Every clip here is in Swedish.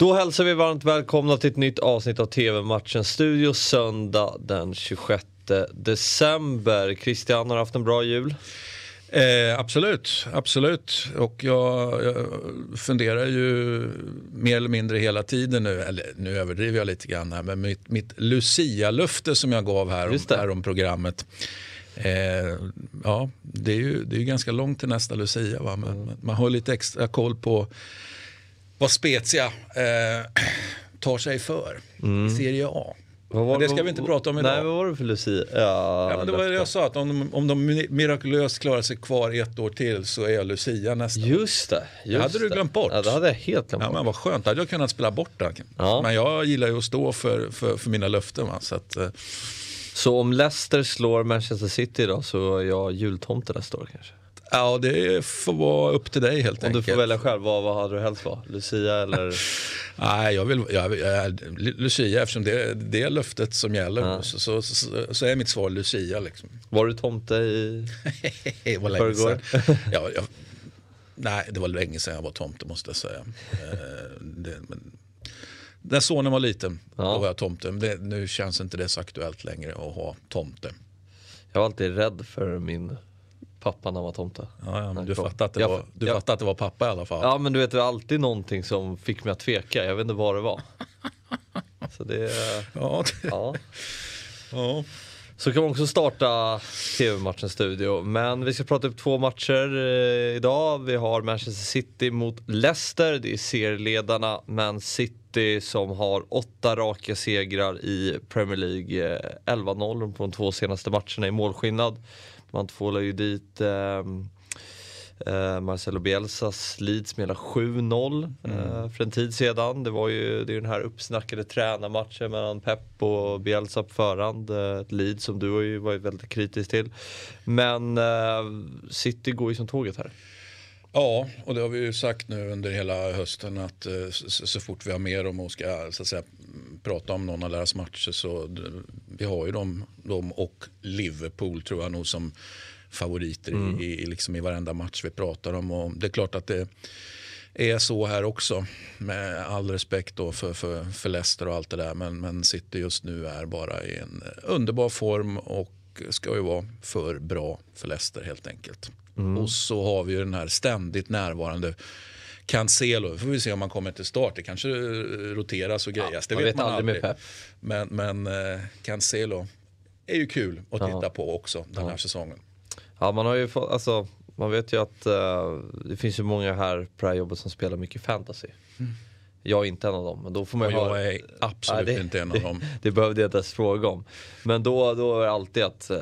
Då hälsar vi varmt välkomna till ett nytt avsnitt av TV-matchen Studio söndag den 26 december. Christian har haft en bra jul. Eh, absolut, absolut. Och jag, jag, funderar ju mer eller mindre hela tiden nu, eller nu överdriver jag lite grann här, men mitt, mitt Lucia-löfte som jag gav här om, här om programmet. Eh, ja, det är ju det är ganska långt till nästa Lucia, va? men mm. man har lite extra koll på vad Spezia eh, tar sig för mm. i Serie A. Var, det ska vi inte prata om idag. Nej, vad var det för Lucia? Ja, ja, men det var det jag sa, att om de, om de mirakulöst klarar sig kvar ett år till så är jag Lucia nästa Just det. Just det hade du glömt bort. Ja, det hade jag helt glömt bort. Ja, men vad skönt, hade jag kunnat spela bort det. Ja. Men jag gillar ju att stå för, för, för mina löften. Va? Så, att, eh. så om Leicester slår Manchester City idag så är jag jultomte nästa år kanske? Ja, det får vara upp till dig helt Om enkelt. du får välja själv, vad, vad hade du helst vara? Lucia eller? Nej, jag vill, jag, jag, Lucia eftersom det, det är löftet som gäller. Ja. Så, så, så, så, är mitt svar Lucia. Liksom. Var du tomte i förrgår? ja, jag, nej, det var länge sedan jag var tomte måste jag säga. Eh, det, men, när sonen var liten, ja. då var jag tomte. Men det, nu känns inte det så aktuellt längre att ha tomte. Jag var alltid rädd för min pappa när han var tomte. Ja, ja men du, fattade att, det var, du jag, fattade att det var pappa i alla fall. Ja men du vet det var alltid någonting som fick mig att tveka. Jag vet inte vad det var. Så det... Ja. Det... ja. ja. Så kan man också starta TV-matchen studio. Men vi ska prata upp två matcher eh, idag. Vi har Manchester City mot Leicester. Det är serieledarna Man City som har åtta raka segrar i Premier League. 11-0 eh, på de två senaste matcherna i målskillnad. Man tvålar ju dit eh, eh, Marcelo Bielsas Leeds med 7-0 mm. eh, för en tid sedan. Det var ju det är den här uppsnackade tränarmatchen mellan Pep och Bielsa på förhand. Eh, ett Leeds som du har ju varit väldigt kritisk till. Men eh, City går ju som tåget här. Ja, och det har vi ju sagt nu under hela hösten att eh, så, fort vi har mer om och ska så att säga, prata om någon av deras matcher så vi har ju dem, dem och Liverpool tror jag nog som favoriter mm. i, i, liksom i varenda match vi pratar om. Och det är klart att det är så här också med all respekt då för, för, för Leicester och allt det där. Men, men City just nu är bara i en underbar form och ska ju vara för bra för Leicester helt enkelt. Mm. Och så har vi ju den här ständigt närvarande Cancelo, får vi se om han kommer till start. Det kanske roteras och grejas. Ja, det vet, vet man aldrig. aldrig. Men, men uh, Cancelo är ju kul att titta ja. på också den här säsongen. Ja, man har ju fått, alltså, man vet ju att uh, det finns ju många här på det här jobbet som spelar mycket fantasy. Mm. Jag är inte en av dem. Men då får man och jag höra, är absolut nej, det, inte en av dem. Det, det behövde jag inte ens fråga om. Men då, då är det alltid att uh,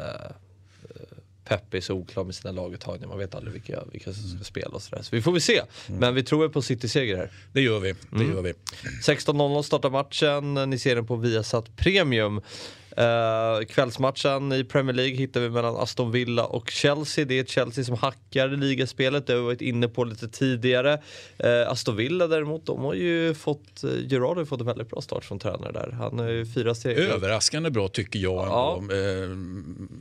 Pep är så oklar med sina laguttagningar. Man vet aldrig vilka, vilka som ska spela och sådär. Så vi får väl se. Mm. Men vi tror på City-seger här. Det gör vi. Det mm. gör vi. 16.00 startar matchen. Ni ser den på Viasat Premium. Uh, kvällsmatchen i Premier League hittar vi mellan Aston Villa och Chelsea. Det är Chelsea som hackar ligaspelet, det har vi varit inne på lite tidigare. Uh, Aston Villa däremot, de har ju fått, uh, Gerard har ju fått en väldigt bra start som tränare där. Han har ju fyra steg. Överraskande bra tycker jag ändå, ja.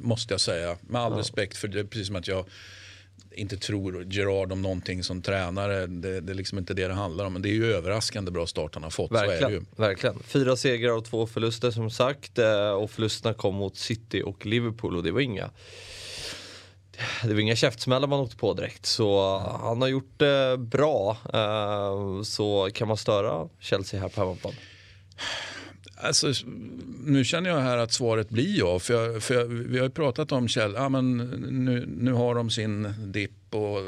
måste jag säga. Med all ja. respekt för det, precis som att jag inte tror Gerard om någonting som tränare. Det, det, är liksom inte det det handlar om. Men det är ju överraskande bra start han har fått. Verkligen. verkligen. Fyra segrar och två förluster som sagt. Eh, och förlusterna kom mot City och Liverpool och det var inga det var inga käftsmällar man åkte på direkt. Så han har gjort det bra. Eh, så kan man störa Chelsea här på hemmaplan? Alltså, nu känner jag här att svaret blir ja. För, jag, för jag, vi har ju pratat om Kjell, ja, men nu, nu har de sin dipp och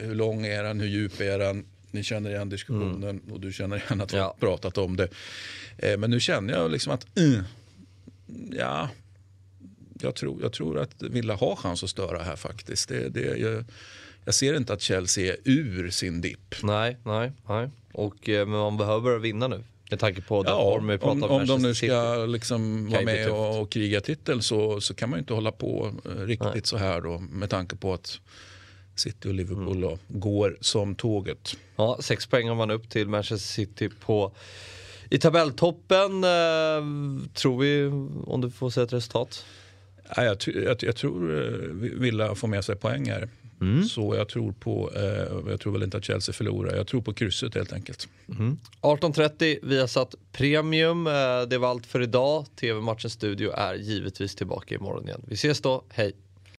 hur lång är den, hur djup är den. Ni känner igen diskussionen mm. och du känner igen att vi ja. har pratat om det. Eh, men nu känner jag liksom att, mm, ja, jag tror, jag tror att Villa har chans att störa här faktiskt. Det, det, jag, jag ser inte att Chelsea är ur sin dipp. Nej, nej, nej. Och, eh, men man behöver vinna nu. Med tanke på ja, form vi pratar om. Om de nu ska liksom vara med och, och kriga titel så, så kan man ju inte hålla på eh, riktigt Nej. så här då med tanke på att City och Liverpool mm. går som tåget. Ja, sex poäng har man upp till Manchester City på i tabelltoppen. Eh, tror vi, om du får säga ett resultat? Ja, jag, jag, jag tror eh, Villa får med sig poäng här. Mm. Så jag tror på, eh, jag tror väl inte att Chelsea förlorar, jag tror på krysset helt enkelt. Mm. 18.30, vi har satt premium. Eh, det var allt för idag. TV-matchens studio är givetvis tillbaka imorgon igen. Vi ses då, hej!